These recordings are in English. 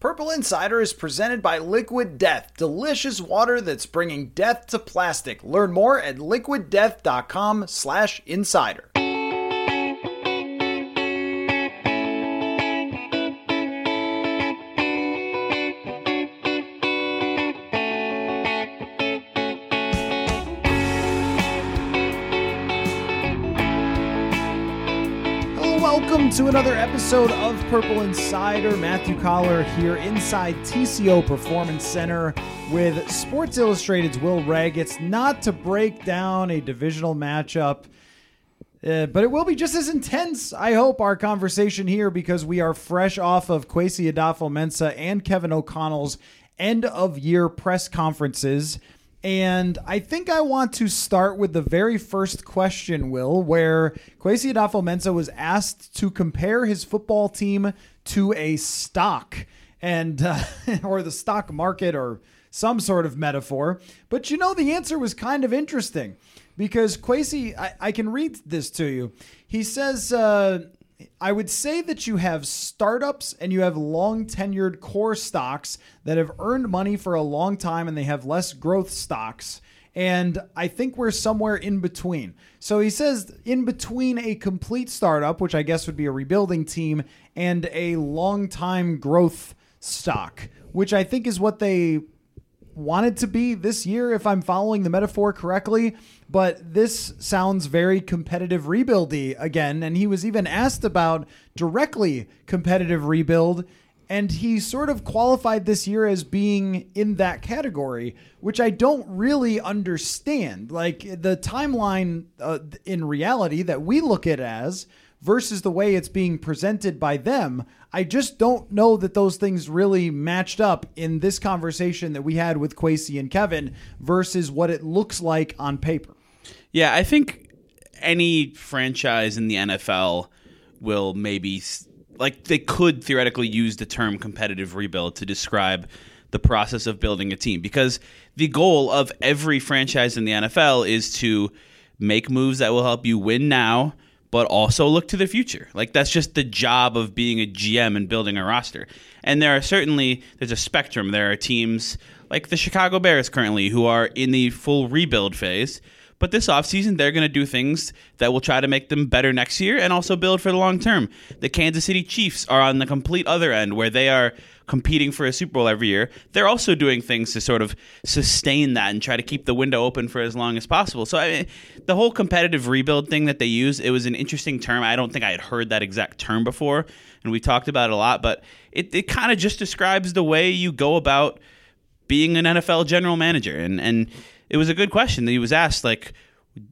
Purple Insider is presented by Liquid Death, delicious water that's bringing death to plastic. Learn more at liquiddeath.com/insider. to another episode of Purple Insider. Matthew Coller here inside TCO Performance Center with Sports Illustrated's Will Wragg. It's not to break down a divisional matchup, uh, but it will be just as intense, I hope, our conversation here because we are fresh off of Kwesi Adofo-Mensah and Kevin O'Connell's end of year press conferences. And I think I want to start with the very first question, Will, where Kwesi Adofo-Mensah was asked to compare his football team to a stock and uh, or the stock market or some sort of metaphor. But you know, the answer was kind of interesting because Kwesi, I, I can read this to you. He says, uh, I would say that you have startups and you have long tenured core stocks that have earned money for a long time and they have less growth stocks. And I think we're somewhere in between. So he says in between a complete startup, which I guess would be a rebuilding team, and a long time growth stock, which I think is what they wanted to be this year, if I'm following the metaphor correctly. But this sounds very competitive rebuildy again. And he was even asked about directly competitive rebuild. And he sort of qualified this year as being in that category, which I don't really understand. Like the timeline uh, in reality that we look at as versus the way it's being presented by them, I just don't know that those things really matched up in this conversation that we had with Kwesi and Kevin versus what it looks like on paper. Yeah, I think any franchise in the NFL will maybe like they could theoretically use the term competitive rebuild to describe the process of building a team because the goal of every franchise in the NFL is to make moves that will help you win now but also look to the future. Like that's just the job of being a GM and building a roster. And there are certainly there's a spectrum. There are teams like the Chicago Bears currently who are in the full rebuild phase. But this offseason, they're going to do things that will try to make them better next year and also build for the long term. The Kansas City Chiefs are on the complete other end where they are competing for a Super Bowl every year, they're also doing things to sort of sustain that and try to keep the window open for as long as possible. So I mean, the whole competitive rebuild thing that they use, it was an interesting term. I don't think I had heard that exact term before, and we talked about it a lot, but it, it kind of just describes the way you go about being an NFL general manager. And and it was a good question that he was asked, like,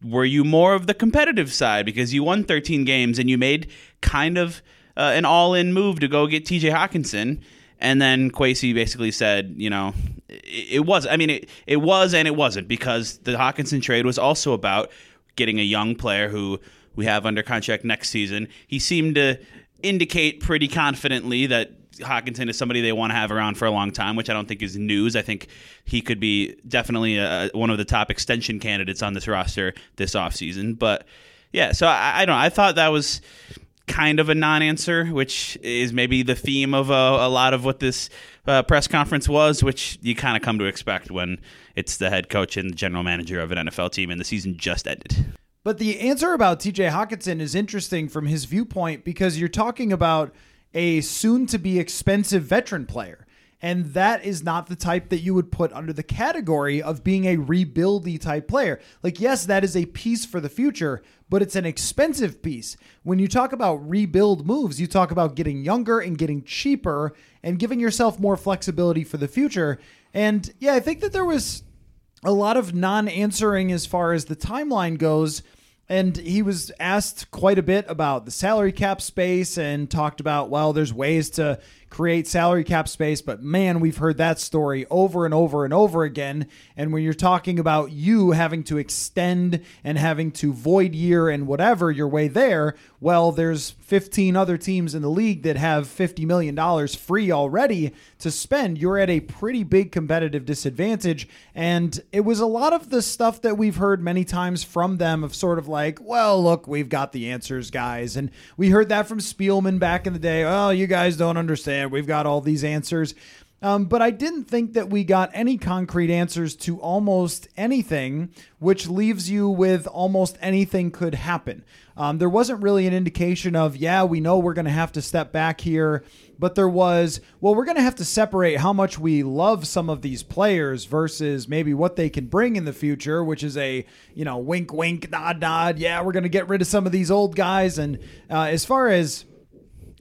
were you more of the competitive side because you won 13 games and you made kind of uh, an all-in move to go get TJ Hockenson and then Kwesi basically said, you know, it, it was. I mean, it, it was and it wasn't because the Hockenson trade was also about getting a young player who we have under contract next season. He seemed to indicate pretty confidently that Hockenson is somebody they want to have around for a long time, which I don't think is news. I think he could be definitely a, one of the top extension candidates on this roster this offseason. But yeah, so I, I don't know. I thought that was kind of a non-answer, which is maybe the theme of uh, a lot of what this uh, press conference was, which you kind of come to expect when it's the head coach and the general manager of an NFL team and the season just ended. But the answer about TJ Hockenson is interesting from his viewpoint because you're talking about a soon to be expensive veteran player. And that is not the type that you would put under the category of being a rebuildy type player. Like, yes, that is a piece for the future, but it's an expensive piece. When you talk about rebuild moves, you talk about getting younger and getting cheaper and giving yourself more flexibility for the future. And yeah, I think that there was a lot of non answering as far as the timeline goes. And he was asked quite a bit about the salary cap space and talked about, well, there's ways to create salary cap space. But man, we've heard that story over and over and over again. And when you're talking about you having to extend and having to void year and whatever your way there, well, there's 15 other teams in the league that have $50 million free already to spend. You're at a pretty big competitive disadvantage. And it was a lot of the stuff that we've heard many times from them of sort of like, well, look, we've got the answers, guys. And we heard that from Spielman back in the day. Oh, you guys don't understand. We've got all these answers. Um, but I didn't think that we got any concrete answers to almost anything, which leaves you with almost anything could happen. Um, there wasn't really an indication of, yeah, we know we're going to have to step back here, but there was, well, we're going to have to separate how much we love some of these players versus maybe what they can bring in the future, which is a, you know, wink, wink, nod, nod. Yeah, we're going to get rid of some of these old guys. And uh, as far as,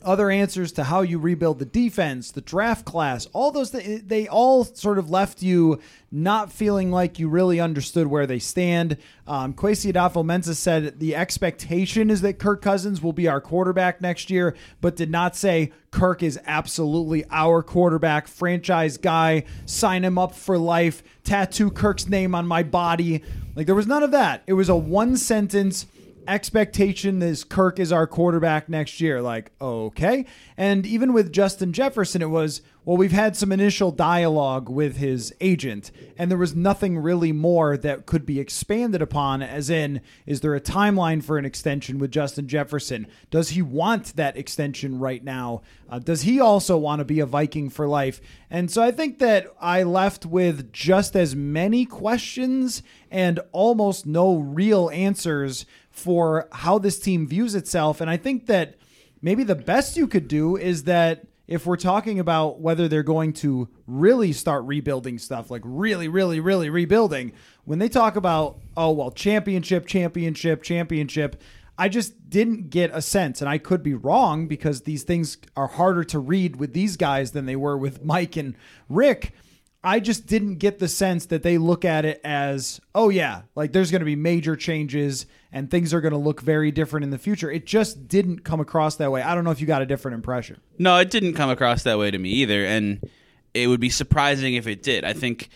other answers to how you rebuild the defense, the draft class, all those th- they all sort of left you not feeling like you really understood where they stand. Um, Kwesi Adofo-Mensah said the expectation is that Kirk Cousins will be our quarterback next year, but did not say Kirk is absolutely our quarterback, franchise guy, sign him up for life, tattoo Kirk's name on my body. Like there was none of that. It was a one sentence expectation is Kirk is our quarterback next year. Like, okay. And even with Justin Jefferson, it was, well, we've had some initial dialogue with his agent, and there was nothing really more that could be expanded upon, as in, is there a timeline for an extension with Justin Jefferson? Does he want that extension right now? Uh, does he also want to be a Viking for life? And so I think that I left with just as many questions and almost no real answers for how this team views itself. And I think that maybe the best you could do is that if we're talking about whether they're going to really start rebuilding stuff, like really, really, really rebuilding, when they talk about, oh, well, championship, championship, championship, I just didn't get a sense. And I could be wrong because these things are harder to read with these guys than they were with Mike and Rick. I just didn't get the sense that they look at it as, oh, yeah, like there's going to be major changes and things are going to look very different in the future. It just didn't come across that way. I don't know if you got a different impression. No, it didn't come across that way to me either. And it would be surprising if it did. I think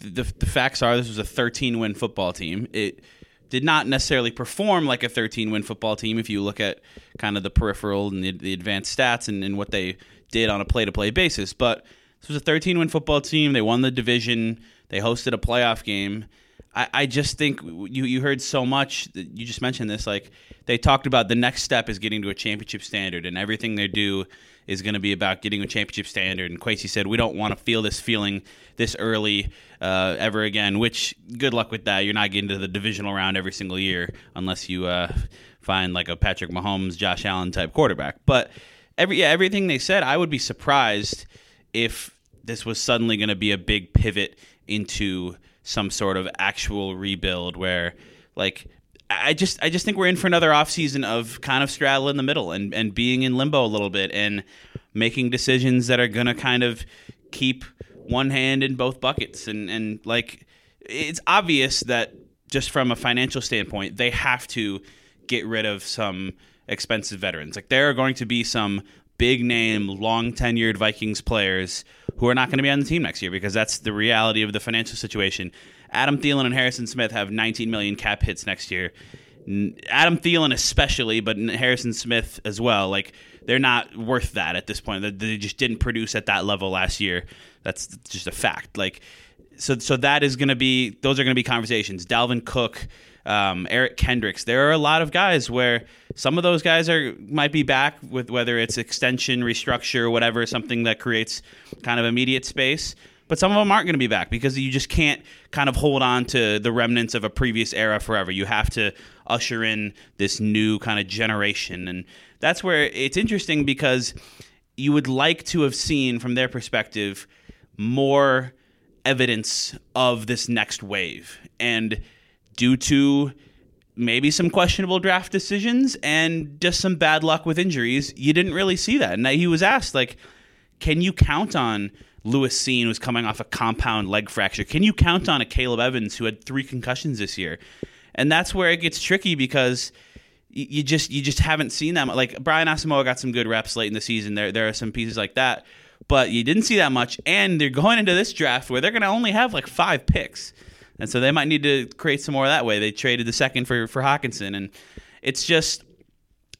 the, the facts are this was a 13 win football team. It did not necessarily perform like a 13 win football team if you look at kind of the peripheral and the, the advanced stats and, and what they did on a play to play basis. But this was a 13 win football team. They won the division. They hosted a playoff game. I, I just think you you heard so much. You just mentioned this. Like they talked about the next step is getting to a championship standard, and everything they do is going to be about getting a championship standard. And Kwesi said, "We don't want to feel this feeling this early uh, ever again." Which good luck with that. You're not getting to the divisional round every single year unless you uh, find like a Patrick Mahomes, Josh Allen type quarterback. But every yeah, everything they said, I would be surprised if this was suddenly going to be a big pivot into some sort of actual rebuild where like I just I just think we're in for another offseason of kind of straddle in the middle and, and being in limbo a little bit and making decisions that are gonna kind of keep one hand in both buckets and, and like it's obvious that just from a financial standpoint they have to get rid of some expensive veterans. Like there are going to be some big name, long tenured Vikings players who are not going to be on the team next year because that's the reality of the financial situation. Adam Thielen and Harrison Smith have 19 million cap hits next year. Adam Thielen especially, but Harrison Smith as well. Like they're not worth that at this point. They just didn't produce at that level last year. That's just a fact. Like so, so that is going to be those are going to be conversations. Dalvin Cook um, Eric Kendricks. There are a lot of guys where some of those guys are might be back with whether it's extension, restructure, whatever, something that creates kind of immediate space. But some of them aren't going to be back because you just can't kind of hold on to the remnants of a previous era forever. You have to usher in this new kind of generation. And that's where it's interesting because you would like to have seen, from their perspective, more evidence of this next wave. And due to maybe some questionable draft decisions and just some bad luck with injuries, you didn't really see that. And he was asked, like, can you count on Lewis Cine who's coming off a compound leg fracture? Can you count on a Caleb Evans who had three concussions this year? And that's where it gets tricky because you, just you just haven't seen them. Like Brian Asamoah got some good reps late in the season. There there are some pieces like that, but you didn't see that much. And they're going into this draft where they're going to only have like five picks, and so they might need to create some more that way. They traded the second for for Hockenson, and it's just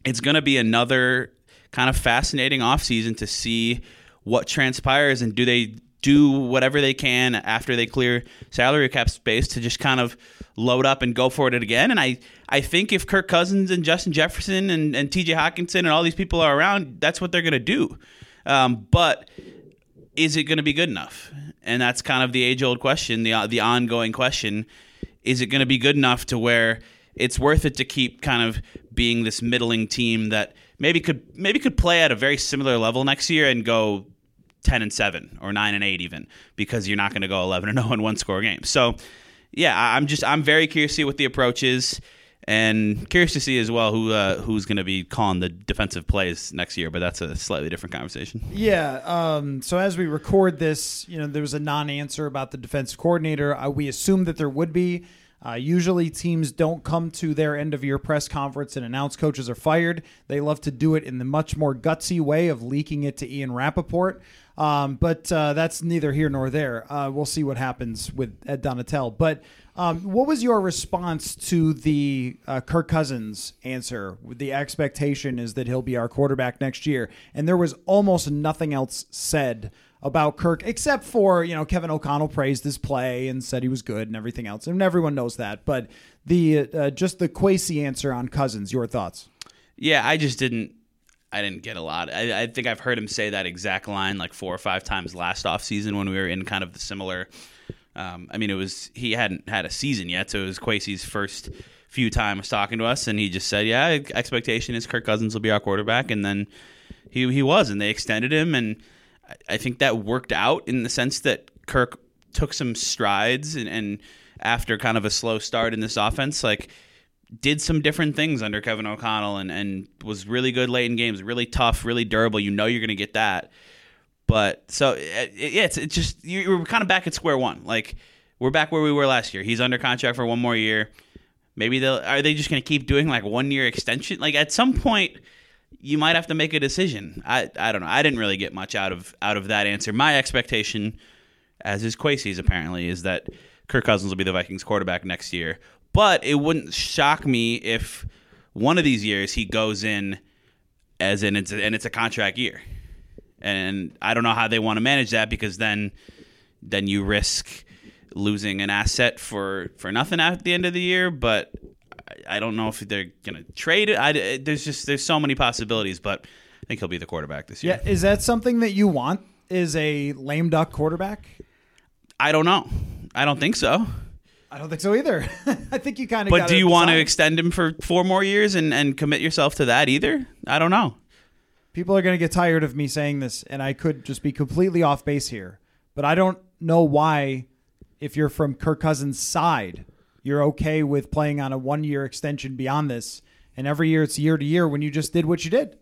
it's going to be another kind of fascinating offseason to see what transpires and do they do whatever they can after they clear salary cap space to just kind of load up and go for it again. And I, I think if Kirk Cousins and Justin Jefferson and, and TJ Hockenson and all these people are around, that's what they're going to do. Um, but is it going to be good enough? And that's kind of the age old question, the, uh, the ongoing question. Is it going to be good enough to where it's worth it to keep kind of being this middling team that maybe could maybe could play at a very similar level next year and go 10 and 7 or 9 and 8 even because you're not going to go 11 and 0 in one score game. So, yeah, I'm just I'm very curious to see what the approach is and curious to see as well who uh, who's going to be calling the defensive plays next year, but that's a slightly different conversation. Yeah. Um, so as we record this, you know, there was a non-answer about the defensive coordinator. Uh, we assumed that there would be. Uh, usually, teams don't come to their end of year press conference and announce coaches are fired. They love to do it in the much more gutsy way of leaking it to Ian Rapoport. Um, but uh, that's neither here nor there. Uh, we'll see what happens with Ed Donatell. But um, what was your response to the uh, Kirk Cousins answer? The expectation is that he'll be our quarterback next year, and there was almost nothing else said about Kirk except for you know Kevin O'Connell praised his play and said he was good and everything else, and everyone knows that. But the uh, just the Kwesi answer on Cousins, your thoughts? Yeah, I just didn't I didn't get a lot. I, I, think I've heard him say that exact line like four or five times last offseason when we were in kind of the similar. Um, I mean, it was he hadn't had a season yet, so it was Kwesi's first few times talking to us, and he just said, "Yeah, expectation is Kirk Cousins will be our quarterback," and then he he was, and they extended him, and I think that worked out in the sense that Kirk took some strides, and, and after kind of a slow start in this offense, like did some different things under Kevin O'Connell and, and was really good late in games, really tough, really durable. You know you're going to get that. But so it, yeah, it's, it's just you're kind of back at square one. Like we're back where we were last year. He's under contract for one more year. Maybe they'll are they just going to keep doing like one year extension? Like at some point, you might have to make a decision. I I don't know. I didn't really get much out of out of that answer. My expectation, as is Kwesi's apparently, is that Kirk Cousins will be the Vikings quarterback next year. But it wouldn't shock me if one of these years he goes in as in it's a, and it's a contract year. And I don't know how they want to manage that because then then you risk losing an asset for for nothing at the end of the year, but I don't know if they're going to trade it. I, there's just there's so many possibilities, but I think he'll be the quarterback this year. Yeah, is that something that you want? Is a lame duck quarterback? I don't know. I don't think so. I don't think so either. I think you kind of. But do you want to extend him for four more years and, and commit yourself to that either? I don't know. People are going to get tired of me saying this, and I could just be completely off base here. But I don't know why, if you're from Kirk Cousins' side, you're okay with playing on a one year extension beyond this, and every year it's year to year when you just did what you did.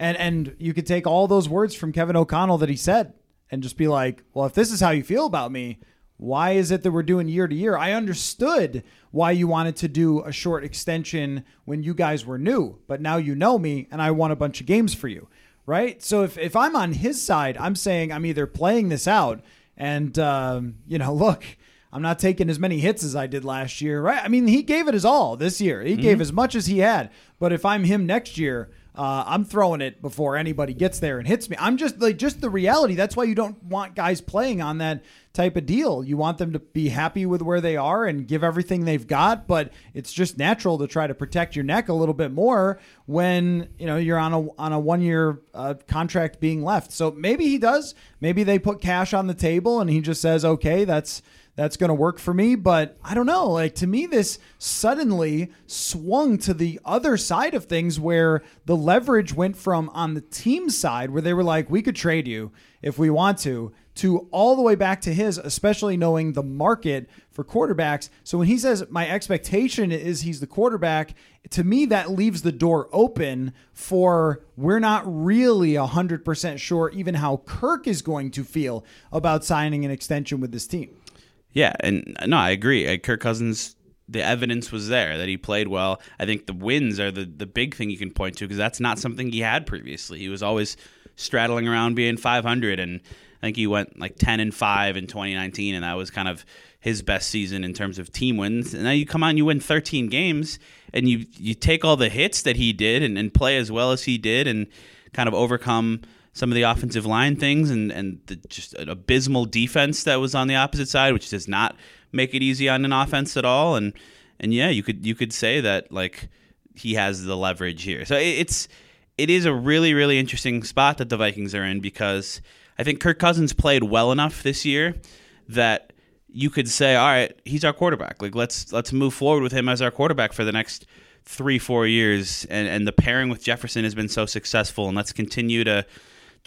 And and you could take all those words from Kevin O'Connell that he said and just be like, well, if this is how you feel about me, why is it that we're doing year to year? I understood why you wanted to do a short extension when you guys were new, but now you know me and I won a bunch of games for you, right? So if, if I'm on his side, I'm saying I'm either playing this out and, um, you know, look, I'm not taking as many hits as I did last year, right? I mean, he gave it his all this year. He mm-hmm. gave as much as he had. But if I'm him next year, uh, I'm throwing it before anybody gets there and hits me. I'm just like just the reality. That's why you don't want guys playing on that type of deal. You want them to be happy with where they are and give everything they've got, but it's just natural to try to protect your neck a little bit more when you know you're on a on a one year uh, contract being left. So maybe he does. Maybe they put cash on the table and he just says, "Okay, that's." That's going to work for me. But I don't know. Like to me, this suddenly swung to the other side of things where the leverage went from on the team side, where they were like, we could trade you if we want to, to all the way back to his, especially knowing the market for quarterbacks. So when he says, my expectation is he's the quarterback, to me, that leaves the door open for we're not really 100% sure even how Kirk is going to feel about signing an extension with this team. Yeah, and uh, no, I agree. Uh, Kirk Cousins the evidence was there that he played well. I think the wins are the the big thing you can point to because that's not something he had previously. He was always straddling around being 500 and I think he went like 10 and 5 in 2019 and that was kind of his best season in terms of team wins. And now you come on, you win 13 games and you you take all the hits that he did and, and play as well as he did and kind of overcome some of the offensive line things and and the, just an abysmal defense that was on the opposite side, which does not make it easy on an offense at all. And and yeah, you could you could say that like he has the leverage here. So it's it is a really really interesting spot that the Vikings are in because I think Kirk Cousins played well enough this year that you could say, all right, he's our quarterback. Like let's let's move forward with him as our quarterback for the next three four years. And and the pairing with Jefferson has been so successful, and let's continue to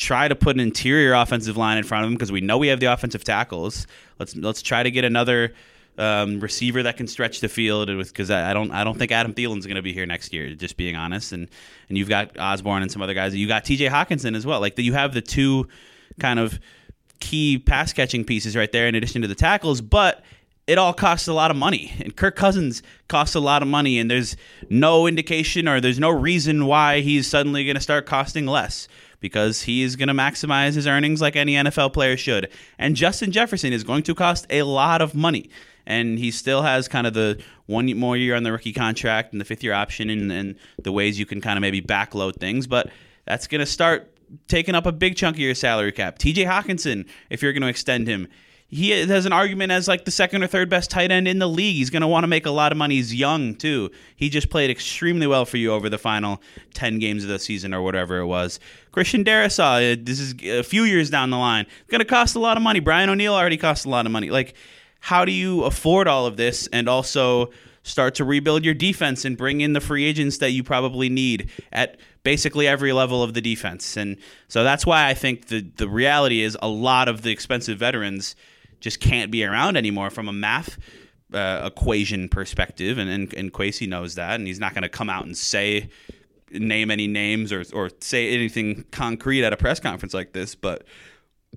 try to put an interior offensive line in front of him because we know we have the offensive tackles. Let's let's try to get another um, receiver that can stretch the field because I, I don't I don't think Adam Thielen's going to be here next year. Just being honest, and and you've got Osborn and some other guys. You got T.J. Hockenson as well. Like you have the two kind of key pass catching pieces right there in addition to the tackles, but it all costs a lot of money. And Kirk Cousins costs a lot of money, and there's no indication or there's no reason why he's suddenly going to start costing less because he is going to maximize his earnings like any NFL player should. And Justin Jefferson is going to cost a lot of money. And he still has kind of the one more year on the rookie contract and the fifth year option and, and the ways you can kind of maybe backload things. But that's going to start taking up a big chunk of your salary cap. TJ Hockenson, if you're going to extend him, he has an argument as like the second or third best tight end in the league. He's going to want to make a lot of money. He's young too. He just played extremely well for you over the final 10 games of the season or whatever it was. Christian Darrisaw, uh, this is a few years down the line. Going to cost a lot of money. Brian O'Neill already cost a lot of money. Like how do you afford all of this and also start to rebuild your defense and bring in the free agents that you probably need at basically every level of the defense. And so that's why I think the the reality is a lot of the expensive veterans just can't be around anymore from a math uh, equation perspective. And, and and Kwesi knows that, and he's not going to come out and say name any names or or say anything concrete at a press conference like this. But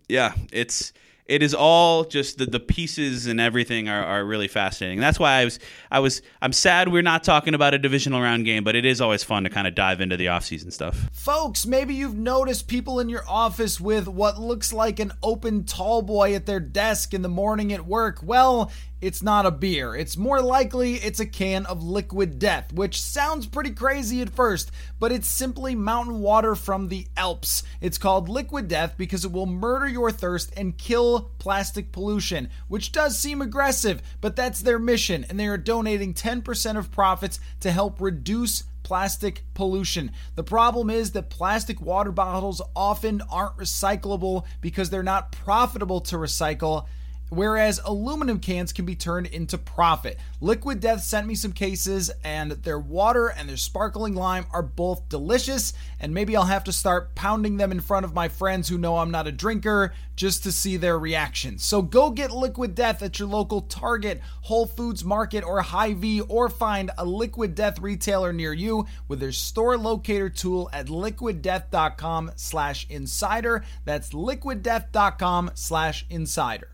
yeah, it's it is all just the, the pieces and everything are, are really fascinating. That's why I was I was I'm sad we're not talking about a divisional round game, but it is always fun to kind of dive into the offseason stuff. Folks, maybe you've noticed people in your office with what looks like an open tall boy at their desk in the morning at work. Well, it's not a beer. It's more likely it's a can of liquid death, which sounds pretty crazy at first, but it's simply mountain water from the Alps. It's called liquid death because it will murder your thirst and kill plastic pollution, which does seem aggressive, but that's their mission, and they are donating 10% of profits to help reduce plastic pollution. The problem is that plastic water bottles often aren't recyclable because they're not profitable to recycle whereas aluminum cans can be turned into profit. Liquid Death sent me some cases, and their water and their sparkling lime are both delicious. And maybe I'll have to start pounding them in front of my friends who know I'm not a drinker just to see their reaction. So go get Liquid Death at your local Target, Whole Foods Market, or Hy-Vee, or find a Liquid Death retailer near you with their store locator tool at liquiddeath.com slash insider. That's liquiddeath.com slash insider.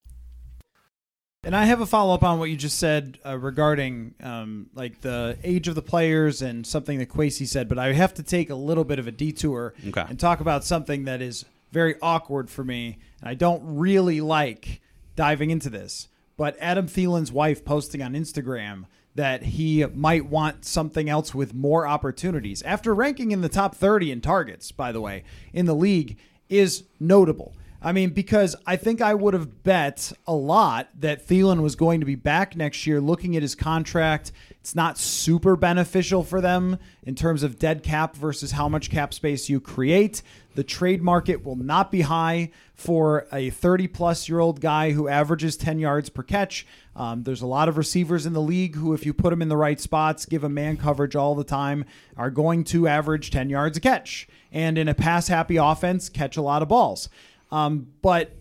And I have a follow up on what you just said uh, regarding um, like the age of the players and something that Kwesi said, but I have to take a little bit of a detour Okay. and talk about something that is very awkward for me, and I don't really like diving into this. But Adam Thielen's wife posting on Instagram that he might want something else with more opportunities after ranking in the top 30 in targets, by the way, in the league is notable. I mean, because I think I would have bet a lot that Thielen was going to be back next year. Looking at his contract, it's not super beneficial for them in terms of dead cap versus how much cap space you create. The trade market will not be high for a 30 plus year old guy who averages 10 yards per catch. Um, there's a lot of receivers in the league who, if you put them in the right spots, give them man coverage all the time, are going to average 10 yards a catch. And in a pass happy offense, catch a lot of balls. Um, but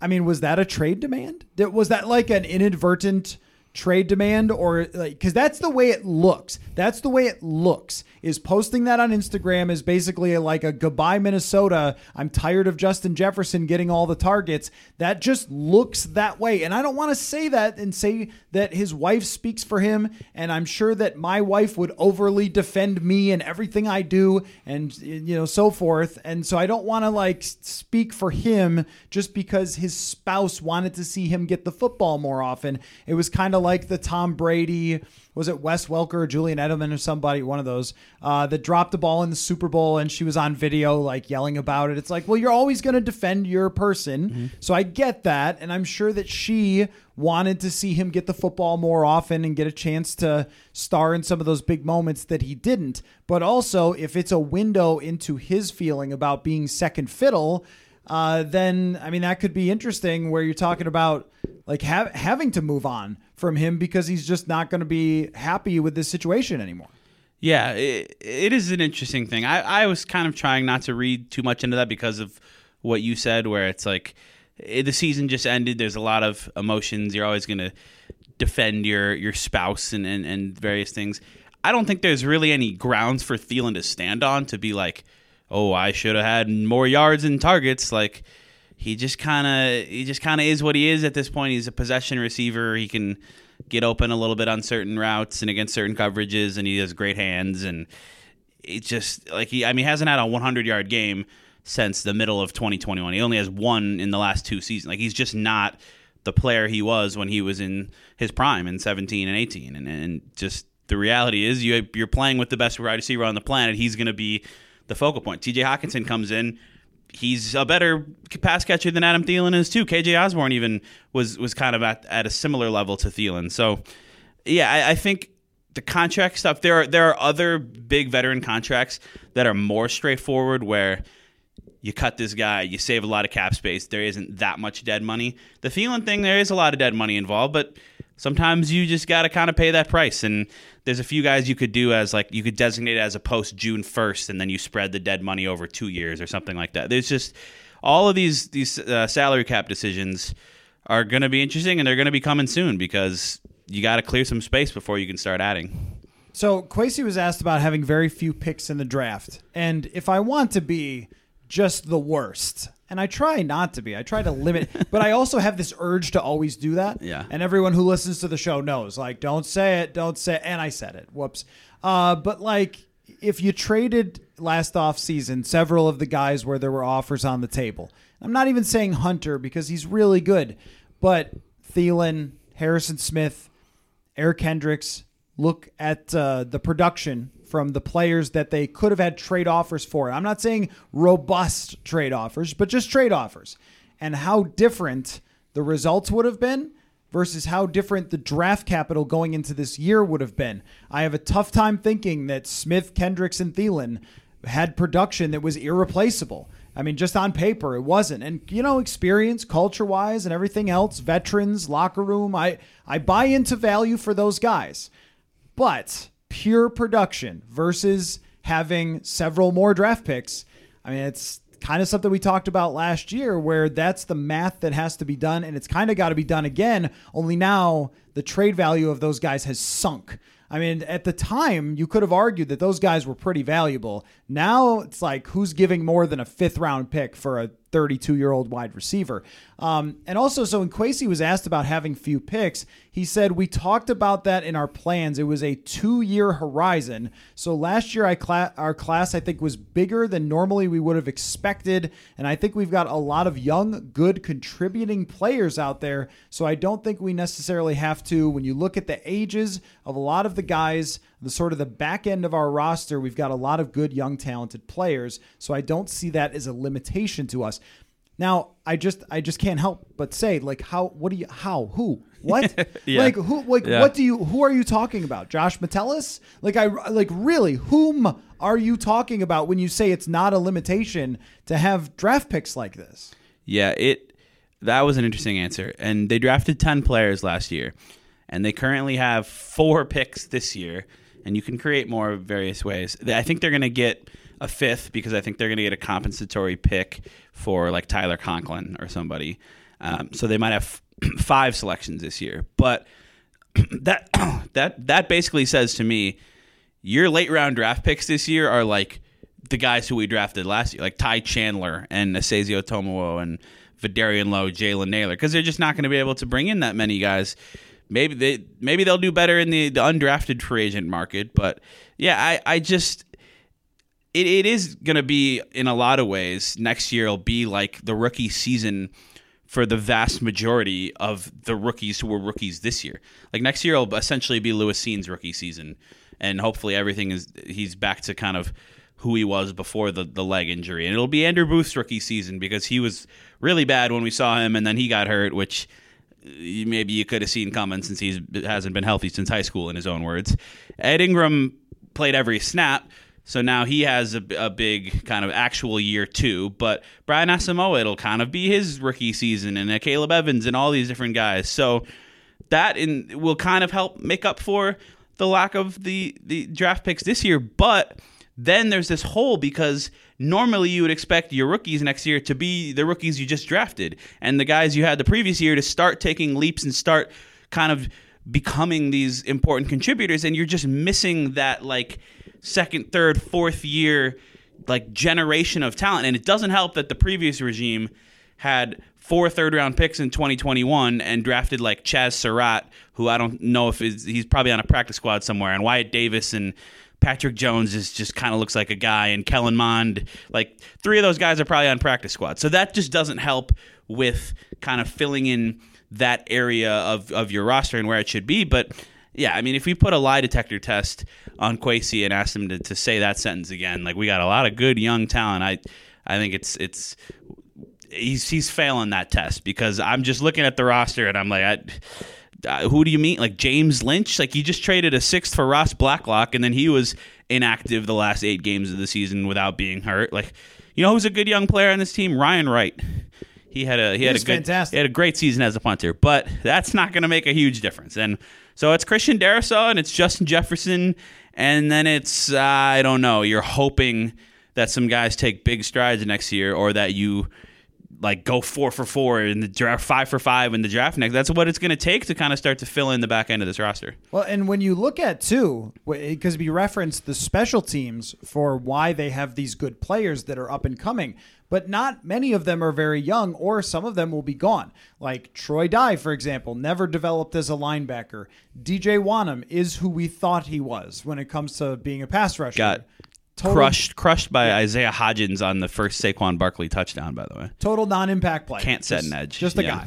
I mean, was that a trade demand? Was that like an inadvertent trade demand or like because that's the way it looks. That's the way it looks is posting that on instagram is basically like a goodbye minnesota i'm tired of justin jefferson getting all the targets. That just looks that way. And i don't want to say that and say that his wife speaks for him and i'm sure that my wife would overly defend me and everything i do and you know so forth. And so i don't want to like speak for him just because his spouse wanted to see him get the football more often. It was kind of like the Tom Brady, was it Wes Welker or Julian Edelman or somebody, one of those, uh, that dropped the ball in the Super Bowl and she was on video like yelling about it. It's like, well, you're always going to defend your person. Mm-hmm. So I get that. And I'm sure that she wanted to see him get the football more often and get a chance to star in some of those big moments that he didn't. But also, if it's a window into his feeling about being second fiddle, uh, then I mean that could be interesting. Where you're talking about like ha- having to move on from him because he's just not going to be happy with this situation anymore. Yeah, it, it is an interesting thing. I, I was kind of trying not to read too much into that because of what you said, where it's like it, eh, the season just ended. There's a lot of emotions. You're always going to defend your your spouse and, and, and various things. I don't think there's really any grounds for Thielen to stand on to be like, oh, I should have had more yards and targets. Like he just kind of he just kind of is what he is at this point. He's a possession receiver. He can get open a little bit on certain routes and against certain coverages, and he has great hands. And it's just like he, I mean, he hasn't had a 100 yard game since the middle of 2021. He only has one in the last two seasons. Like he's just not the player he was when he was in his prime in 17 and 18. And, and just the reality is you you're playing with the best wide receiver on the planet. He's going to be the focal point. T.J. Hockenson comes in. He's a better pass catcher than Adam Thielen is too. KJ Osborn even was was kind of at, at a similar level to Thielen. So, yeah, I, I think the contract stuff. There are there are other big veteran contracts that are more straightforward where you cut this guy, you save a lot of cap space. There isn't that much dead money. The Thielen thing, there is a lot of dead money involved, but sometimes you just got to kind of pay that price. And there's a few guys you could do as like you could designate as a post June 1st, and then you spread the dead money over two years or something like that. There's just all of these these uh, salary cap decisions are going to be interesting, and they're going to be coming soon because you got to clear some space before you can start adding. So Kwesi was asked about having very few picks in the draft, and if I want to be just the worst, and I try not to be. I try to limit, but I also have this urge to always do that. Yeah. And everyone who listens to the show knows, like, don't say it, don't say, it. and I said it. Whoops. Uh, but like, if you traded last off season several of the guys where there were offers on the table, I'm not even saying Hunter because he's really good, but Thielen, Harrison Smith, Eric Kendricks. Look at uh, the production from the players that they could have had trade offers for. I'm not saying robust trade offers, but just trade offers. And how different the results would have been versus how different the draft capital going into this year would have been. I have a tough time thinking that Smith, Kendricks, and Thielen had production that was irreplaceable. I mean, just on paper, it wasn't. And you know, experience, culture wise, and everything else, veterans, locker room. I I buy into value for those guys, but pure production versus having several more draft picks. I mean, it's kind of something we talked about last year where that's the math that has to be done and it's kind of got to be done again only now the trade value of those guys has sunk I mean, at the time, you could have argued that those guys were pretty valuable. Now it's like, who's giving more than a fifth round pick for a 32 year old wide receiver? Um, and also, so when Kwesi was asked about having few picks, he said, We talked about that in our plans. It was a two year horizon. So last year, I cla- our class, I think, was bigger than normally we would have expected. And I think we've got a lot of young, good, contributing players out there. So I don't think we necessarily have to, when you look at the ages of a lot of the guys, the sort of the back end of our roster, we've got a lot of good, young, talented players. So I don't see that as a limitation to us. Now, I just I just can't help but say like how what do you how who what Yeah. like who like Yeah. what do you who are you talking about? Josh Metellus? Like I like really whom are you talking about when you say it's not a limitation to have draft picks like this? Yeah, it that was an interesting answer. And they drafted 10 players last year. And they currently have 4 picks this year, and you can create more various ways. I think they're going to get a fifth because I think they're going to get a compensatory pick for like Tyler Conklin or somebody. Um, so they might have five selections this year. But that that that basically says to me your late round draft picks this year are like the guys who we drafted last year, like Ty Chandler and Esezi Otomewo and Vederian Lowe, Jalen Nailor, because they're just not going to be able to bring in that many guys. Maybe they maybe they'll do better in the, the undrafted free agent market, but yeah, I, I just it, it is to be in a lot of ways next year. It'll be like the rookie season for the vast majority of the rookies who were rookies this year. Like next year, will essentially be Lewis Cine's rookie season, and hopefully everything is he's back to kind of who he was before the, the leg injury. And it'll be Andrew Booth's rookie season because he was really bad when we saw him, and then he got hurt, which maybe you could have seen coming since he hasn't been healthy since high school, in his own words. Ed Ingram played every snap. So now he has a, a big kind of actual year two, but Brian Asamoah, it'll kind of be his rookie season, and Caleb Evans and all these different guys. So that in, will kind of help make up for the lack of the, the draft picks this year. But then there's this hole because normally you would expect your rookies next year to be the rookies you just drafted. And the guys you had the previous year to start taking leaps and start kind of becoming these important contributors and you're just missing that like second, third, fourth year like generation of talent. And it doesn't help that the previous regime had four third round picks in 2021 and drafted like Chaz Surratt, who I don't know if he's probably on a practice squad somewhere, and Wyatt Davis and Patrick Jones is just kind of looks like a guy, and Kellen Mond, like three of those guys are probably on practice squad. So that just doesn't help with kind of filling in that area of, of your roster and where it should be. But yeah, I mean, if we put a lie detector test on Kwesi and asked him to, to say that sentence again, like we got a lot of good young talent. I I think it's it's he's he's failing that test because I'm just looking at the roster and I'm like, I, uh, who do you mean? Like James Lynch? Like you just traded a sixth for Ross Blacklock and then he was inactive the last eight games of the season without being hurt. Like, you know who's a good young player on this team? Ryan Wright. He had a he, had a good fantastic. he had a great season as a punter, but that's not going to make a huge difference. And so it's Christian Darrisaw and it's Justin Jefferson, and then it's uh, I don't know. You're hoping that some guys take big strides next year, or that you like go four for four in the draft, five for five in the draft next. That's what it's going to take to kind of start to fill in the back end of this roster. Well, and when you look at too, because we referenced the special teams for why they have these good players that are up and coming, but not many of them are very young, or some of them will be gone. Like Troy Dye, for example, never developed as a linebacker. DJ Wonnum is who we thought he was when it comes to being a pass rusher. Got Total- crushed crushed by Isaiah Hodgins on the first Saquon Barkley touchdown. By the way, total non-impact play. Can't set Just- an edge. Just a Yeah. guy.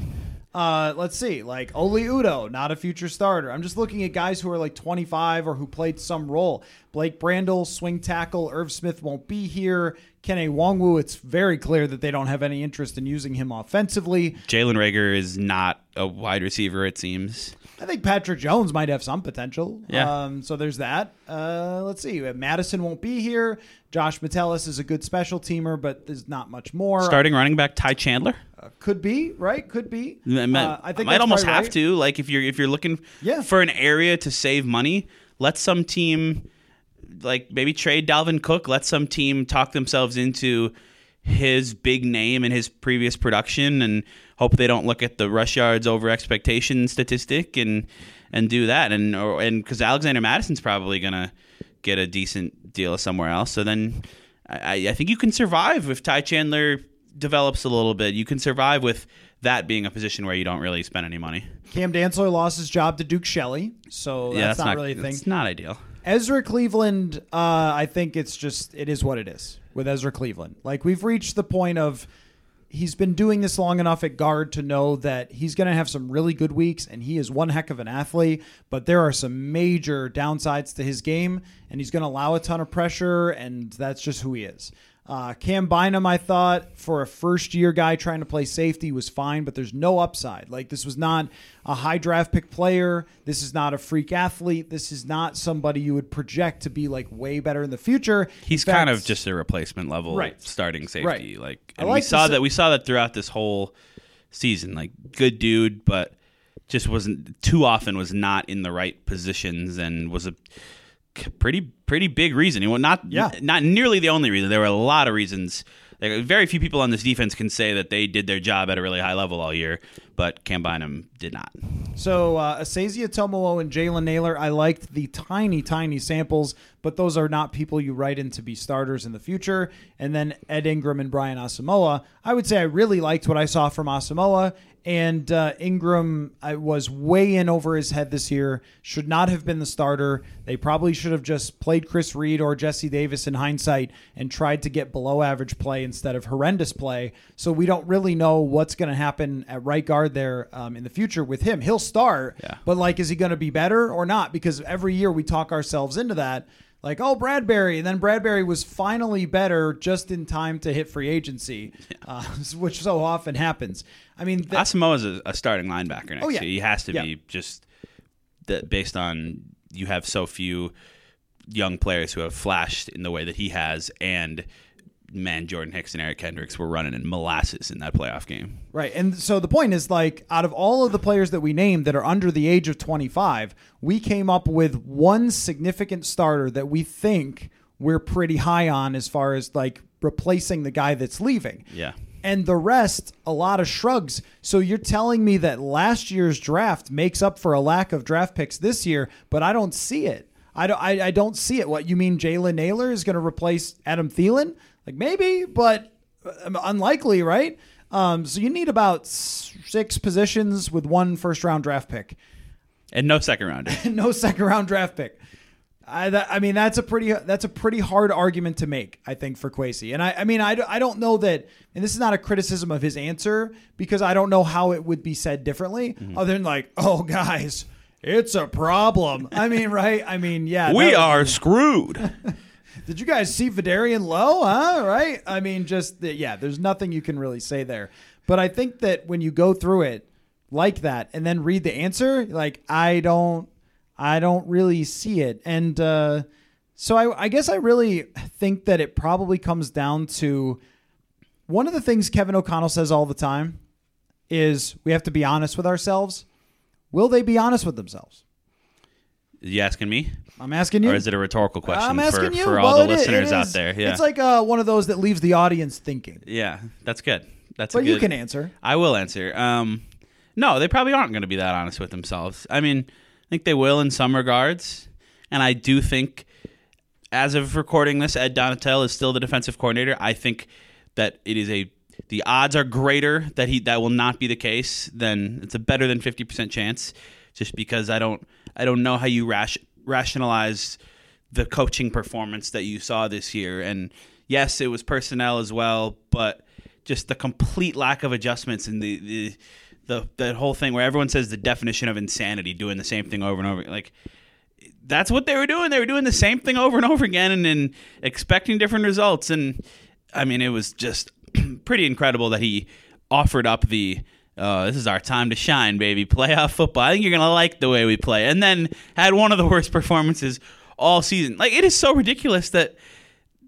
Uh, let's see, like Oli Udoh, not a future starter. I'm just looking at guys who are like 25 or who played some role. Blake Brandel, swing tackle. Irv Smith won't be here. Kene Nwangwu, it's very clear that they don't have any interest in using him offensively. Jalen Reagor is not a wide receiver. It seems. I think Patrick Jones might have some potential. Yeah. Um, so there's that. Uh, let's see. Mattison won't be here. Josh Metellus is a good special teamer, but there's not much more. Starting running back Ty Chandler. Could be right. Could be. I might, Uh, I think might almost have right. to. Like if you're if you're looking Yeah. for an area to save money, let some team like maybe trade Dalvin Cook. Let some team talk themselves into his big name and his previous production, and hope they don't look at the rush yards over expectation statistic and and do that. And or and because Alexander Mattison's probably gonna get a decent deal somewhere else. So then I, I think you can survive if Ty Chandler develops a little bit. You can survive with that being a position where you don't really spend any money. Cam Dantzler lost his job to Duke Shelley, so yeah, that's, not, really a thing. It's not ideal. Ezra Cleveland, uh, I think it's just it is what it is with Ezra Cleveland. Like we've reached the point of he's been doing this long enough at guard to know that he's going to have some really good weeks, and he is one heck of an athlete. But there are some major downsides to his game, and he's going to allow a ton of pressure, and that's just who he is. Uh, Cam Bynum, I thought, for a first year guy trying to play safety was fine, but there's no upside. Like, this was not a high draft pick player. This is not a freak athlete. This is not somebody you would project to be like way better in the future. He's fact, kind of just a replacement level Right. starting safety. Right. Like and like we saw that we saw that throughout this whole season. Like good dude, but just wasn't too often was not in the right positions and was a pretty pretty big reason. Not Yeah. not nearly the only reason. There were a lot of reasons. Like, very few people on this defense can say that they did their job at a really high level all year, but Cam Bynum did not. So uh, Esezi Otomewo and Jalen Nailor, I liked the tiny, tiny samples, but those are not people you write in to be starters in the future. And then Ed Ingram and Brian Asamoah, I would say I really liked what I saw from Asamoah. And uh, Ingram I was way in over his head this year. Should not have been the starter. They probably should have just played Chris Reed or Jesse Davis in hindsight and tried to get below average play instead of horrendous play. So we don't really know what's going to happen at right guard there um, in the future with him. He'll start, Yeah. but like, is he going to be better or not? Because every year we talk ourselves into that. Like, oh, Bradbury. And then Bradbury was finally better just in time to hit free agency, uh, which so often happens. I mean, th- Asamoah is a, a starting linebacker next Oh, yeah. year. He has to Yeah. be just that based on you have so few young players who have flashed in the way that he has, and man, Jordan Hicks and Eric Kendricks were running in molasses in that playoff game. Right. And so the point is like out of all of the players that we named that are under the age of 25, we came up with one significant starter that we think we're pretty high on as far as like replacing the guy that's leaving. Yeah. And the rest, a lot of shrugs. So you're telling me that last year's draft makes up for a lack of draft picks this year, but I don't see it. I don't. I, I don't see it. What you mean? Jalen Nailor is going to replace Adam Thielen? Like maybe, but uh, unlikely, right? Um, so you need about six positions with one first round draft pick, And no second round. no second round draft pick. I, that, I mean that's a pretty that's a pretty hard argument to make I think for Kwesi and I, I mean I, I don't know that and this is not a criticism of his answer because I don't know how it would be said differently other than like oh guys it's a problem I mean right I mean yeah we are screwed. did you guys see Vederian Lowe huh right I mean just the, yeah there's nothing you can really say there but I think that when you go through it like that and then read the answer like I don't I don't really see it. And uh, so I, I guess I really think that it probably comes down to one of the things Kevin O'Connell says all the time is we have to be honest with ourselves. Will they be honest with themselves? you asking me? I'm asking you. Or is it a rhetorical question I'm asking for, you. for all Well, the it listeners out there? Yeah. It's like uh, one of those that leaves the audience thinking. yeah, that's good. That's a But good, you can answer. I will answer. Um, no, they probably aren't going to be that honest with themselves. I mean, I think they will in some regards, and I do think, as of recording this, Ed Donatell is still the defensive coordinator. I think that it is a the odds are greater that he that will not be the case. Then it's a better than fifty percent chance, just because I don't I don't know how you rash, rationalize the coaching performance that you saw this year. And yes, it was personnel as well, but just the complete lack of adjustments and the the the whole thing where everyone says the definition of insanity, doing the same thing over and over. Like that's what they were doing. They were doing the same thing over and over again and, and expecting different results. And I mean, it was just pretty incredible that he offered up the uh, this is our time to shine, baby. Playoff football. I think you're gonna like the way we play. And then had one of the worst performances all season. Like it is so ridiculous that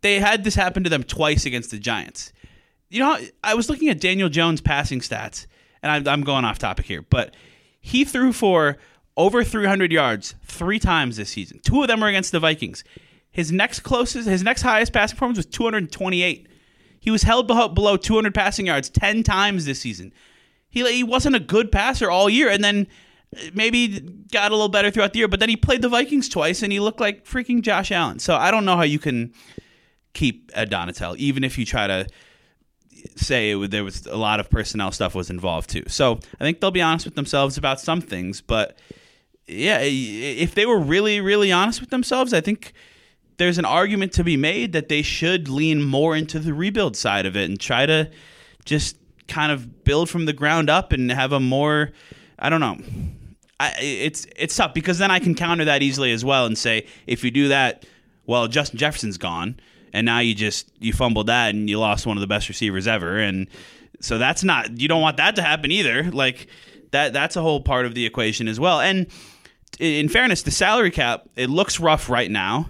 they had this happen to them twice against the Giants. You know, I was looking at Daniel Jones' passing stats, and I'm going off topic here, but he threw for over 300 yards three times this season. Two of them were against the Vikings. His next closest, his next highest passing performance was 228. He was held below 200 passing yards 10 times this season. He he wasn't a good passer all year, and then maybe got a little better throughout the year. But then he played the Vikings twice, and he looked like freaking Josh Allen. So I don't know how you can keep Ed Donatell, even if you try to say it, there was a lot of personnel stuff was involved too. So I think they'll be honest with themselves about some things, but yeah, if they were really, really honest with themselves, I think there's an argument to be made that they should lean more into the rebuild side of it and try to just kind of build from the ground up and have a more, I don't know. I, it's it's tough because then I can counter that easily as well and say if you do that, well, Justin Jefferson's gone, and now you just you fumbled that and you lost one of the best receivers ever, and so that's not you don't want that to happen either. Like that that's a whole part of the equation as well. And in fairness, the salary cap it looks rough right now,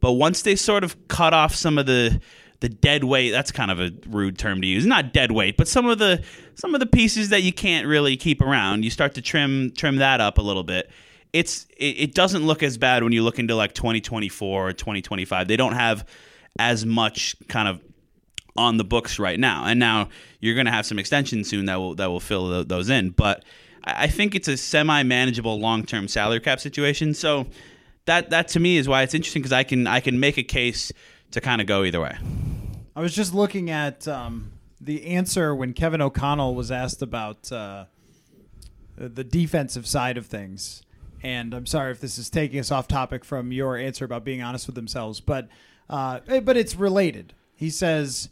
but once they sort of cut off some of the the dead weight that's kind of a rude term to use. Not dead weight but some of the some of the pieces that you can't really keep around. You start to trim trim that up a little bit. It's it, it doesn't look as bad when you look into like 2024 or 2025 they don't have as much kind of on the books right now. And now you're going to have some extensions soon that will that will fill those in. But i think it's a semi manageable long-term salary cap situation. So that that to me is why it's interesting because i can i can make a case to kind of go either way. I was just looking at um, the answer when Kevin O'Connell was asked about uh, the defensive side of things. And I'm sorry if this is taking us off topic from your answer about being honest with themselves, but uh, but it's related. He says,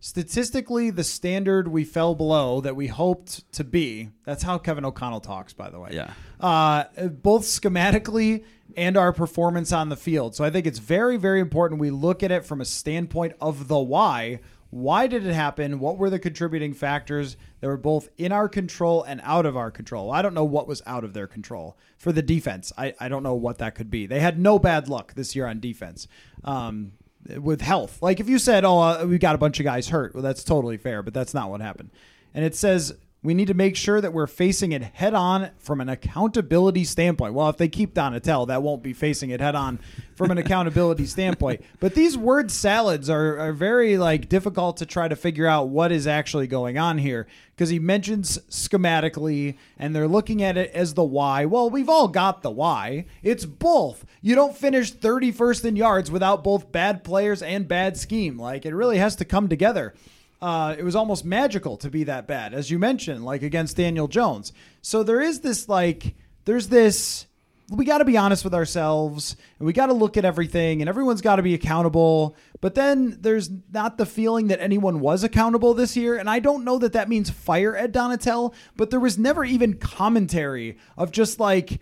statistically, the standard we fell below that we hoped to be. That's how Kevin O'Connell talks, by the way. Yeah. Uh, both schematically and our performance on the field. So I think it's very, very important we look at it from a standpoint of the why. Why did it happen? What were the contributing factors that were both in our control and out of our control? I don't know what was out of their control for the defense. I, I don't know what that could be. They had no bad luck this year on defense um, with health. Like if you said, oh, uh, we got a bunch of guys hurt, well, that's totally fair, but that's not what happened. And it says we need to make sure that we're facing it head on from an accountability standpoint. Well, if they keep Donatell, that won't be facing it head on from an accountability standpoint. But these word salads are, are very like difficult to try to figure out what is actually going on here because he mentions schematically and they're looking at it as the why. Well, we've all got the why. It's both. You don't finish 31st in yards without both bad players and bad scheme. Like it really has to come together uh, it was almost magical to be that bad, as you mentioned, like against Daniel Jones. So there is this like, there's this. We got to be honest with ourselves, and we got to look at everything, and everyone's got to be accountable. But then there's not the feeling that anyone was accountable this year, and I don't know that that means fire Ed Donatell, but there was never even commentary of just like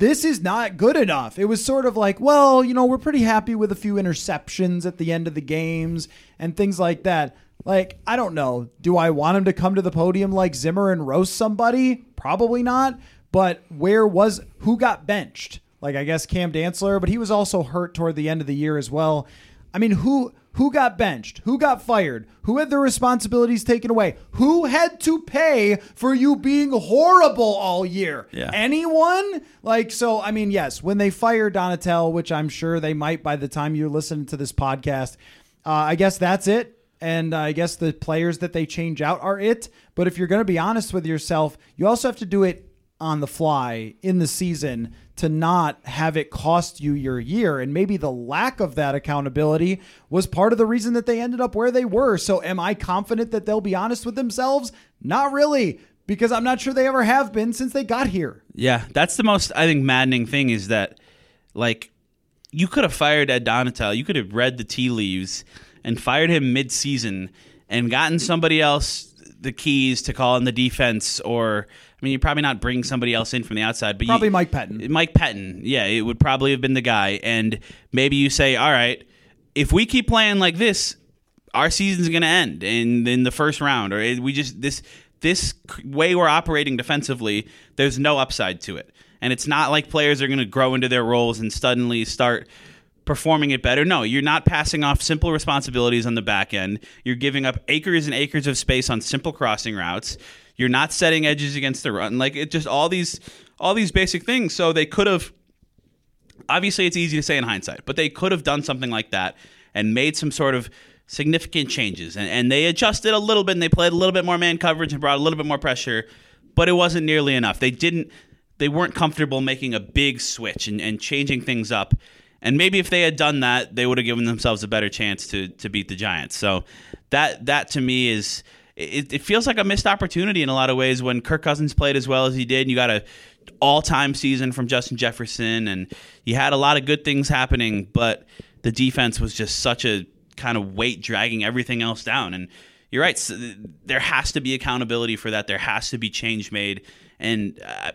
this is not good enough. It was sort of like, well, you know, we're pretty happy with a few interceptions at the end of the games and things like that. Like, I don't know. Do I want him to come to the podium like Zimmer and roast somebody? Probably not. But where was who got benched? Like I guess Cam Dantzler, but he was also hurt toward the end of the year as well. I mean, who who got benched? Who got fired? Who had their responsibilities taken away? Who had to pay for you being horrible all year? Yeah. Anyone? Like so I mean, yes, when they fire Donatell, which I'm sure they might by the time you listen to this podcast, uh, I guess that's it and I guess the players that they change out are it. But if you're going to be honest with yourself, you also have to do it on the fly in the season to not have it cost you your year. And maybe the lack of that accountability was part of the reason that they ended up where they were. So, am I confident that they'll be honest with themselves? Not really. Because I'm not sure they ever have been since they got here. Yeah, that's the most I think maddening thing is that, like, you could have fired Ed Donatell. You could have read the tea leaves and fired him mid-season and gotten somebody else the keys to call in the defense or I mean, you probably not bring somebody else in from the outside, but probably you, Mike Pettine. Mike Pettine, yeah, it would probably have been the guy. And maybe you say, all right, if we keep playing like this, our season's going to end in in the first round, or we just this this way we're operating defensively. There's no upside to it, and it's not like players are going to grow into their roles and suddenly start performing it better. No, you're not passing off simple responsibilities on the back end. You're giving up acres and acres of space on simple crossing routes. You're not setting edges against the run. Like it just all these all these basic things. So they could have obviously it's easy to say in hindsight, but they could have done something like that and made some sort of significant changes. And, and they adjusted a little bit and they played a little bit more man coverage and brought a little bit more pressure, but it wasn't nearly enough. They didn't they weren't comfortable making a big switch and, and changing things up. And maybe if they had done that, they would have given themselves a better chance to to beat the Giants. So that that to me is it, it feels like a missed opportunity in a lot of ways when Kirk Cousins played as well as he did. You got a all-time season from Justin Jefferson and you had a lot of good things happening, but the defense was just such a kind of weight dragging everything else down and you're right. So there has to be accountability for that. There has to be change made. And uh,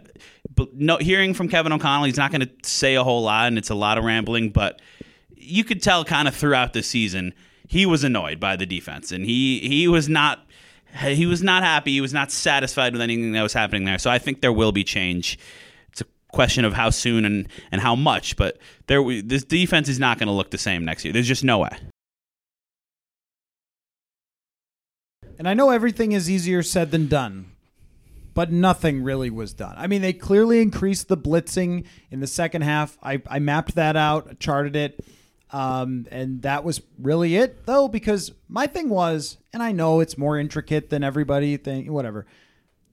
no, hearing from Kevin O'Connell, he's not going to say a whole lot, and it's a lot of rambling. But you could tell kind of throughout the season he was annoyed by the defense, and he he was not he was not happy. He was not satisfied with anything that was happening there. So I think there will be change. It's a question of how soon and and how much, but there this defense is not going to look the same next year. There's just no way. And I know everything is easier said than done, but nothing really was done. I mean, they clearly increased the blitzing in the second half. I, I mapped that out, charted it. Um, and that was really it, though, because my thing was, and I know it's more intricate than everybody think, whatever.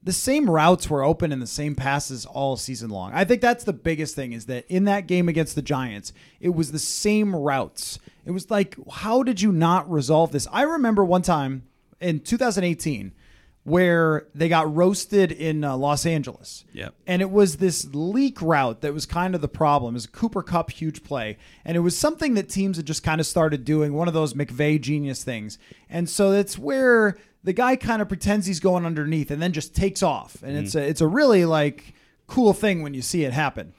The same routes were open and the same passes all season long. I think that's the biggest thing is that in that game against the Giants, it was the same routes. It was like, how did you not resolve this? I remember one time in 2018 where they got roasted in uh, Los Angeles. Yep. And it was this leak route that was kind of the problem. It was a Cooper Kupp huge play. And it was something that teams had just kind of started doing, one of those McVay genius things. And so that's where the guy kind of pretends he's going underneath and then just takes off. And it's a it's a really like cool thing when you see it happen.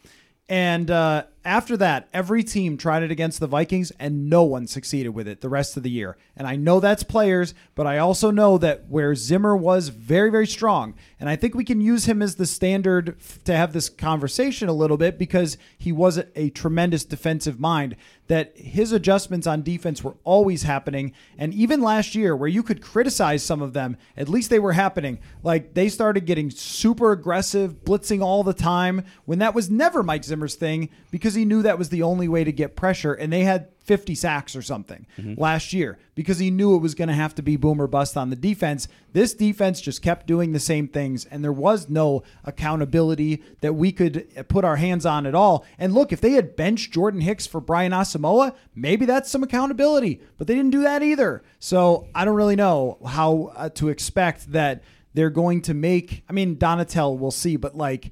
And uh, after that, every team tried it against the Vikings, and no one succeeded with it the rest of the year. And I know that's players, but I also know that where Zimmer was very, very strong, and I think we can use him as the standard to have this conversation a little bit because he was a tremendous defensive mind. That his adjustments on defense were always happening, and even last year, where you could criticize some of them, at least they were happening. Like they started getting super aggressive, blitzing all the time, when that was never Mike Zimmer's thing because he knew that was the only way to get pressure, and they had 50 sacks or something last year because he knew it was going to have to be boom or bust on the defense. This defense just kept doing the same things, and there was no accountability that we could put our hands on at all. And look, if they had benched Jordan Hicks for Brian Asamoah, maybe that's some accountability, but they didn't do that either. So I don't really know how uh, to expect that they're going to make. I mean, Donatell, we'll see, but like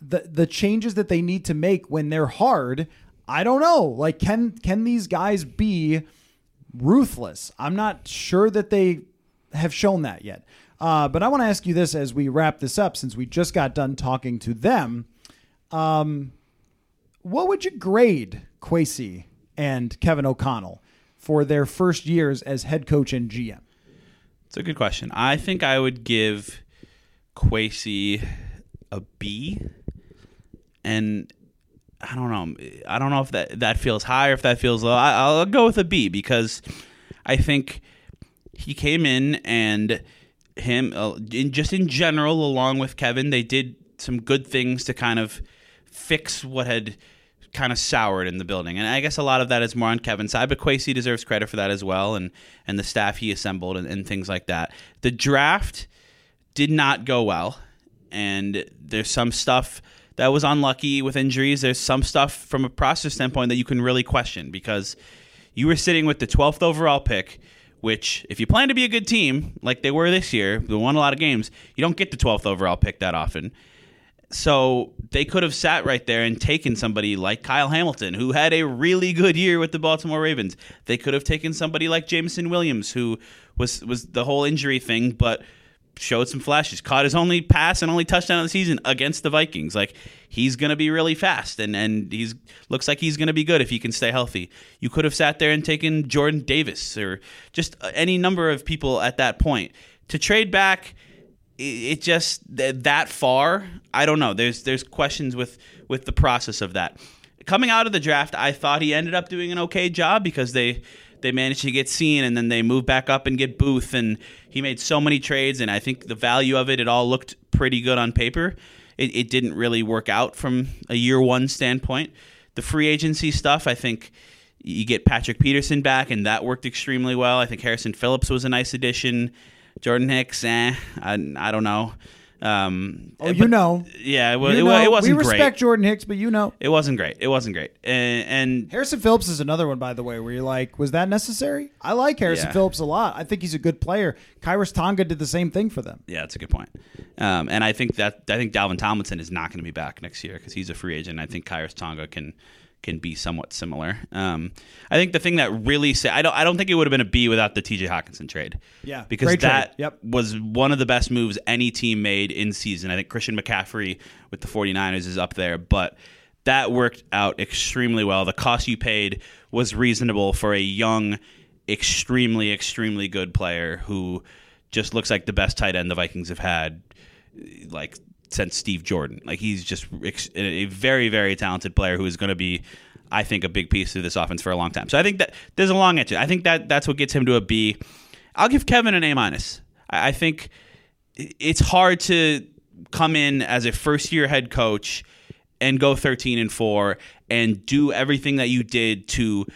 the the changes that they need to make when they're hard, I don't know. Like can can these guys be ruthless? I'm not sure that they have shown that yet. Uh, but I want to ask you this as we wrap this up, since we just got done talking to them. Um, what would you grade Kwesi and Kevin O'Connell for their first years as head coach and GM? It's a good question. I think I would give Kwesi a B, and I don't know. I don't know if that that feels high or if that feels low. I, I'll go with a B because I think he came in and him uh, in just in general, along with Kevin, they did some good things to kind of fix what had kind of soured in the building. And I guess a lot of that is more on Kevin's side, but Kwesi deserves credit for that as well, and and the staff he assembled and, and things like that. The draft did not go well, and there's some stuff that was unlucky with injuries. There's some stuff from a process standpoint that you can really question because you were sitting with the 12th overall pick. Which, if you plan to be a good team like they were this year, they won a lot of games. You don't get the 12th overall pick that often. So they could have sat right there and taken somebody like Kyle Hamilton, who had a really good year with the Baltimore Ravens. They could have taken somebody like Jameson Williams, who was was the whole injury thing, but showed some flashes. Caught his only pass and only touchdown of the season against the Vikings. Like he's gonna be really fast, and and he's looks like he's gonna be good if he can stay healthy. You could have sat there and taken Jordan Davis or just any number of people at that point to trade back it just that far i don't know there's there's questions with with the process of that coming out of the draft i thought he ended up doing an okay job because they they managed to get Cine and then they moved back up and get booth and he made so many trades and i think the value of it it all looked pretty good on paper. It, it didn't really work out from a year one standpoint. The free agency stuff i think you get patrick peterson back and that worked extremely well. I think harrison phillips was a nice addition. Jordan Hicks, eh, I, I don't know. Um, Oh, you know. yeah, you know. it, it wasn't we great. respect Jordan Hicks, but you know. It wasn't great. It wasn't great. And, and Harrison Phillips is another one, by the way, where you're like, was that necessary? I like Harrison Yeah. Phillips a lot. I think he's a good player. Khyiris Tonga did the same thing for them. yeah, that's a good point. Um, and I think that I think Dalvin Tomlinson is not going to be back next year because he's a free agent. I think Khyiris Tonga can can be somewhat similar. Um, I think the thing that really sa- I don't I don't think it would have been a B without the T.J. Hockenson trade. Yeah, because that Yep. was one of the best moves any team made in season. I think Christian McCaffrey with the 49ers is up there, but that worked out extremely well. The cost you paid was reasonable for a young, extremely, extremely good player who just looks like the best tight end the Vikings have had, like since Steve Jordan. Like he's just a very, very talented player who is going to be, I think, a big piece of this offense for a long time. So I think that there's a long answer. I think that that's what gets him to a B. I'll give Kevin an A minus. I think it's hard to come in as a first year head coach and go 13 and 4 and do everything that you did to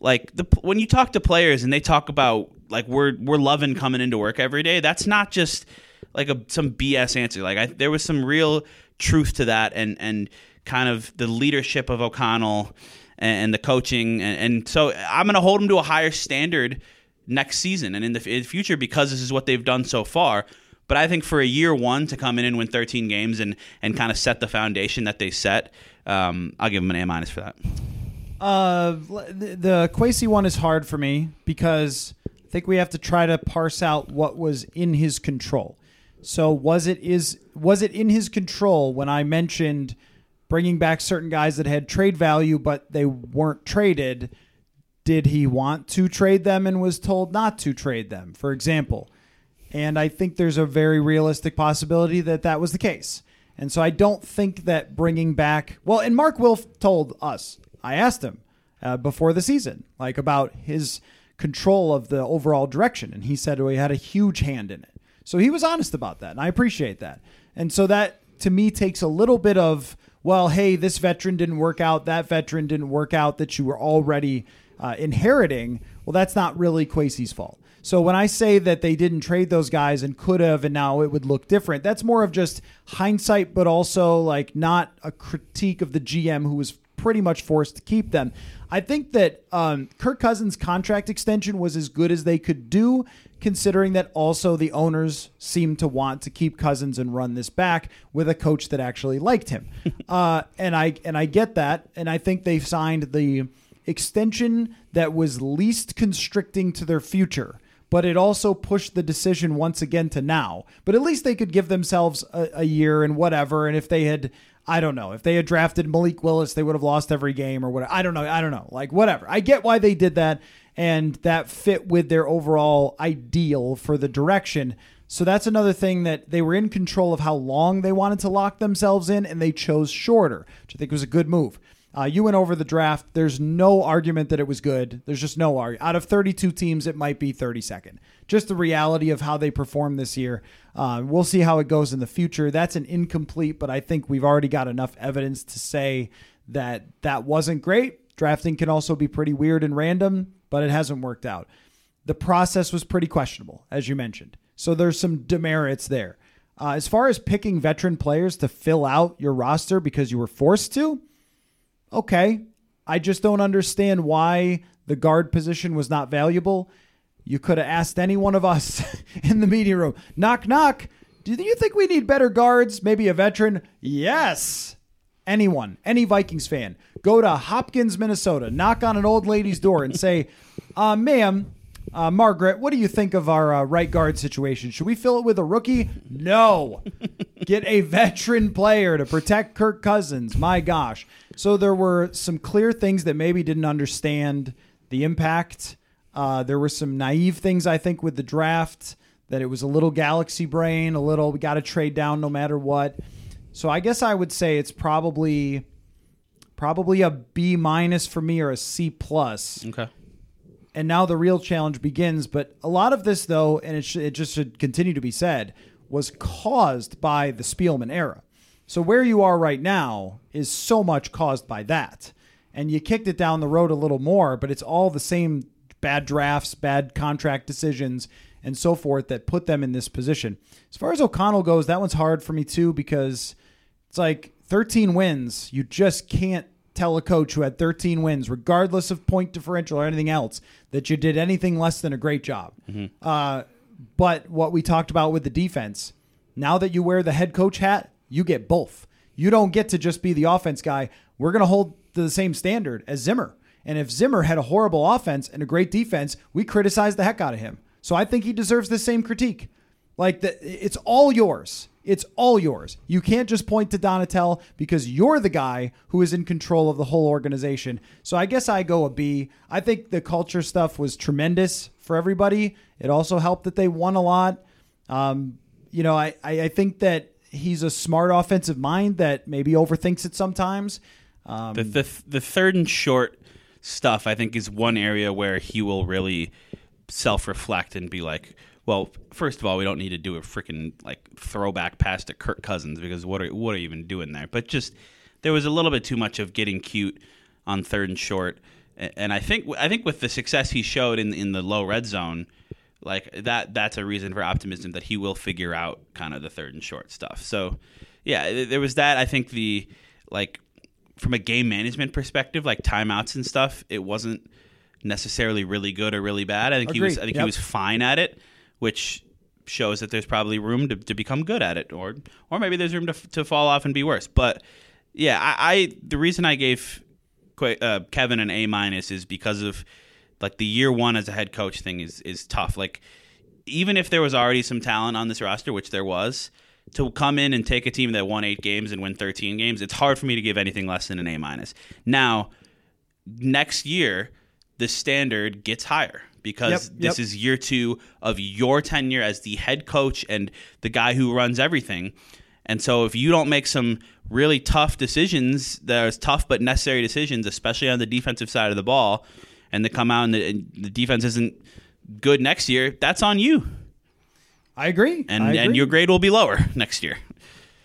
like the when you talk to players and they talk about like we're we're loving coming into work every day that's not just like a some BS answer like I, there was some real truth to that and and kind of the leadership of O'Connell and, and the coaching and, and so I'm going to hold them to a higher standard next season and in the, in the future because this is what they've done so far but I think for a year one to come in and win 13 games and and kind of set the foundation that they set, um, I'll give them an A minus for that. Uh, the, the Kwesi one is hard for me because I think we have to try to parse out what was in his control. So was it is was it in his control when I mentioned bringing back certain guys that had trade value but they weren't traded? Did he want to trade them and was told not to trade them? For example, and I think there's a very realistic possibility that that was the case. And so I don't think that bringing back, well, and Mark Wilf told us, I asked him uh, before the season, like about his control of the overall direction. And he said he had a huge hand in it. So he was honest about that. And I appreciate that. And so that to me takes a little bit of, well, hey, this veteran didn't work out, that veteran didn't work out that you were already uh, inheriting. Well, that's not really Kwesi's fault. So when I say that they didn't trade those guys and could have, and now it would look different, that's more of just hindsight, but also like not a critique of the GM who was pretty much forced to keep them. I think that um, Kirk Cousins' contract extension was as good as they could do, considering that also the owners seemed to want to keep Cousins and run this back with a coach that actually liked him. uh, and I and I get that, and I think they've signed the extension that was least constricting to their future but it also pushed the decision once again to now. But at least they could give themselves a, a, year and whatever. And if they had, I don't know, if they had drafted Malik Willis, they would have lost every game or whatever. I don't know. I don't know. Like, whatever. I get why they did that. And that fit with their overall ideal for the direction. So that's another thing that they were in control of how long they wanted to lock themselves in, and they chose shorter, which I think was a good move. Uh, you went over the draft. There's no argument that it was good. There's just no argument. Out of 32 teams, it might be 32nd. Just the reality of how they performed this year. Uh, we'll see how it goes in the future. That's an incomplete, but I think we've already got enough evidence to say that that wasn't great. Drafting can also be pretty weird and random, but it hasn't worked out. The process was pretty questionable, as you mentioned. So there's some demerits there. Uh, as far as picking veteran players to fill out your roster because you were forced to, okay. I just don't understand why the guard position was not valuable. You could have asked any one of us in the media room, knock, knock. Do you think we need better guards? Maybe a veteran? Yes. Anyone, any Vikings fan, go to Hopkins, Minnesota, knock on an old lady's door and say, uh, ma'am, uh, Margaret, what do you think of our uh, right guard situation? Should we fill it with a rookie? No. Get a veteran player to protect Kirk Cousins. My gosh. So there were some clear things that maybe didn't understand the impact. Uh, there were some naive things, I think, with the draft that it was a little galaxy brain, a little, we got to trade down no matter what. So I guess I would say it's probably probably a B minus for me or a C plus. Okay. And now the real challenge begins. But a lot of this, though, and it, sh- it just should continue to be said, was caused by the Spielman era. So where you are right now is so much caused by that. And you kicked it down the road a little more, but it's all the same bad drafts, bad contract decisions, and so forth that put them in this position. As far as O'Connell goes, that one's hard for me too because it's like 13 wins. You just can't tell a coach who had 13 wins, regardless of point differential or anything else, that you did anything less than a great job. Mm-hmm. Uh, but what we talked about with the defense, now that you wear the head coach hat, you get both. You don't get to just be the offense guy. We're going to hold to the same standard as Zimmer. And if Zimmer had a horrible offense and a great defense, we criticize the heck out of him. So I think he deserves the same critique. Like the, it's all yours. It's all yours. You can't just point to Donatell because you're the guy who is in control of the whole organization. So I guess I go a B. I think the culture stuff was tremendous for everybody. It also helped that they won a lot. Um, you know, I, I, think that he's a smart offensive mind that maybe overthinks it sometimes. Um, The, the the third and short stuff, I think, is one area where he will really self reflect and be like, well, first of all, we don't need to do a freaking like throwback pass to Kirk Cousins because what are what are you even doing there? But just there was a little bit too much of getting cute on third and short, and I think I think with the success he showed in in the low red zone, like that that's a reason for optimism that he will figure out kind of the third and short stuff. So yeah, there was that. I think the like from a game management perspective, like timeouts and stuff, it wasn't necessarily really good or really bad. I think he was I think Yep. he was fine at it, which shows that there's probably room to, to become good at it, or or maybe there's room to, to fall off and be worse. But yeah, I, I the reason I gave uh, Kevin an A minus is because of like the year one as a head coach thing is is tough. Like even if there was already some talent on this roster, which there was, to come in and take a team that won eight games and win 13 games, it's hard for me to give anything less than an A minus. Now, next year, the standard gets higher because Yep, this yep. is year two of your tenure as the head coach and the guy who runs everything. And so, if you don't make some really tough decisions, there's tough but necessary decisions, especially on the defensive side of the ball, and they come out and the, and the defense isn't good next year, that's on you. I agree. And I and your grade will be lower next year.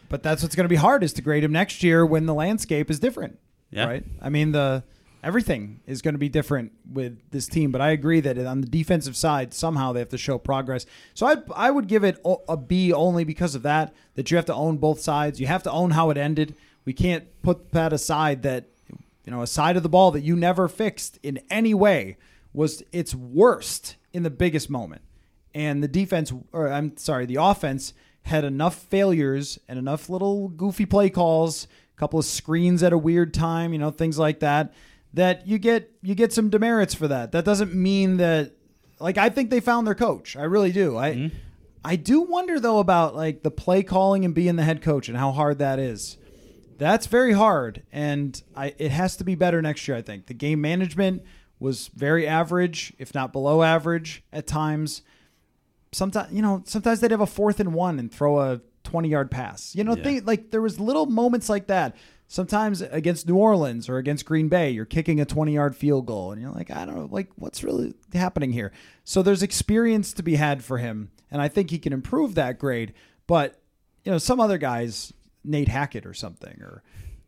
But that's what's going to be hard is to grade him next year when the landscape is different. Yeah. Right. I mean the everything is going to be different with this team. But I agree that on the defensive side somehow they have to show progress. So I I would give it a B only because of that. That you have to own both sides. You have to own how it ended. We can't put that aside. That you know a side of the ball that you never fixed in any way was its worst in the biggest moment and the defense or I'm sorry, the offense had enough failures and enough little goofy play calls, a couple of screens at a weird time, you know, things like that that you get you get some demerits for that. That doesn't mean that like I think they found their coach. I really do. I mm-hmm. I do wonder though about like the play calling and being the head coach and how hard that is. That's very hard, and I it has to be better next year. I think the game management was very average, if not below average, at times. Sometimes you know, sometimes they'd have a fourth and one and throw a twenty yard pass. You know, Yeah. think like there was little moments like that. Sometimes against New Orleans or against Green Bay, you're kicking a 20 yard field goal and you're like, I don't know, like what's really happening here? So there's experience to be had for him. And I think he can improve that grade. But, you know, some other guys, Nate Hackett or something, or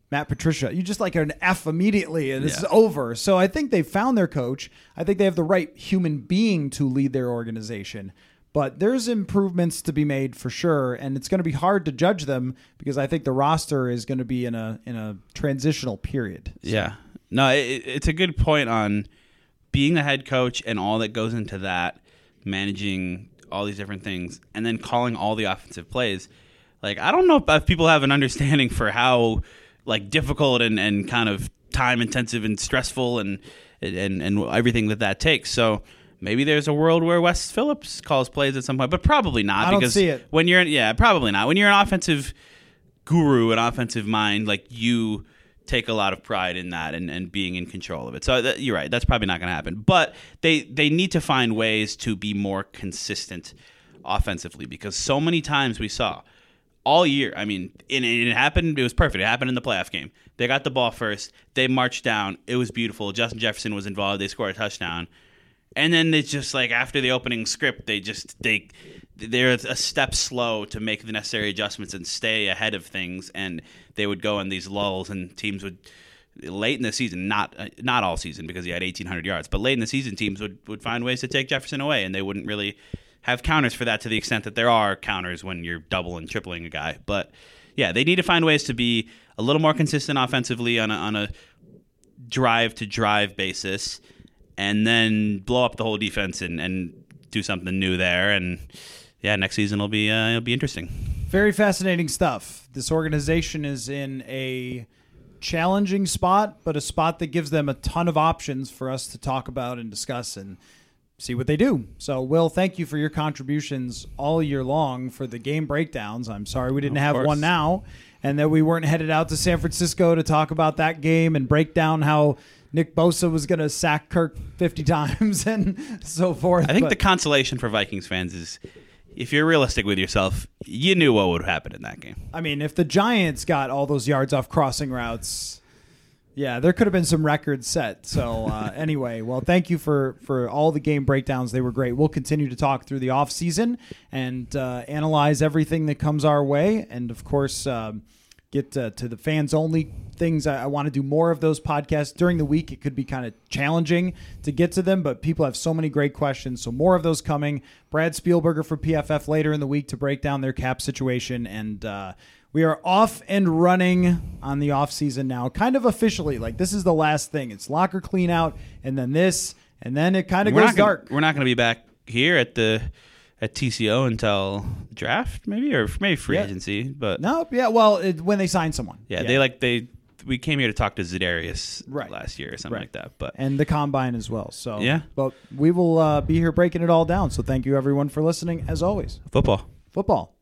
Matt Patricia, you just like an F immediately and it's Yeah. over. So I think they found their coach. I think they have the right human being to lead their organization. But there's improvements to be made for sure, and it's going to be hard to judge them because I think the roster is going to be in a in a transitional period. Yeah. No, it, it's a good point on being the head coach and all that goes into that, managing all these different things, and then calling all the offensive plays. Like, I don't know if people have an understanding for how like difficult and, and kind of time intensive and stressful and and and everything that that takes. So maybe there's a world where Wes Phillips calls plays at some point, but probably not I don't because see it. when you're in, yeah, probably not. When you're an offensive guru, an offensive mind, like you take a lot of pride in that and, and being in control of it. So uh, that, you're right. That's probably not going to happen. But they they need to find ways to be more consistent offensively because so many times we saw all year. I mean, it happened. It was perfect. It happened in the playoff game. They got the ball first. They marched down. It was beautiful. Justin Jefferson was involved. They scored a touchdown. And then it's just like after the opening script, they just they they're a step slow to make the necessary adjustments and stay ahead of things. And they would go in these lulls, and teams would late in the season, not uh, not all season because he had 1,800 yards, but late in the season, teams would would find ways to take Jefferson away, and they wouldn't really have counters for that to the extent that there are counters when you're double and tripling a guy. But yeah, they need to find ways to be a little more consistent offensively on a, on a drive to drive basis and then blow up the whole defense and, and do something new there. And yeah, next season will be uh, it'll be interesting. Very fascinating stuff. This organization is in a challenging spot, but a spot that gives them a ton of options for us to talk about and discuss. And see what they do. So, Will, thank you for your contributions all year long for the game breakdowns. I'm sorry we didn't Of have course. one now, and that we weren't headed out to San Francisco to talk about that game and break down how Nick Bosa was going to sack Kirk 50 times and so forth. I think But- the consolation for Vikings fans is if you're realistic with yourself, you knew what would happen in that game. I mean, if the Giants got all those yards off crossing routes, yeah, there could have been some records set. So uh, anyway, well, thank you for for all the game breakdowns. They were great. We'll continue to talk through the off season and uh, analyze everything that comes our way, and of course. Um, Get uh, to the fans only things. I, I want to do more of those podcasts during the week. It could be kind of challenging to get to them, but people have so many great questions. So more of those coming. Brad Spielberger for PFF later in the week to break down their cap situation and. Uh, we are off and running on the off season now, kind of officially. Like this is the last thing. It's locker clean out, and then this, and then it kind of We're goes gonna, dark. We're not going to be back here at the at TCO until draft, maybe or maybe free Yeah. agency. But No, yeah. Well, it, when they sign someone, yeah, they like they. We came here to talk to Za'Darius Right. last year or something Right. like that. But and the combine as well. So Yeah. but we will uh, be here breaking it all down. So thank you everyone for listening. As always, football. football.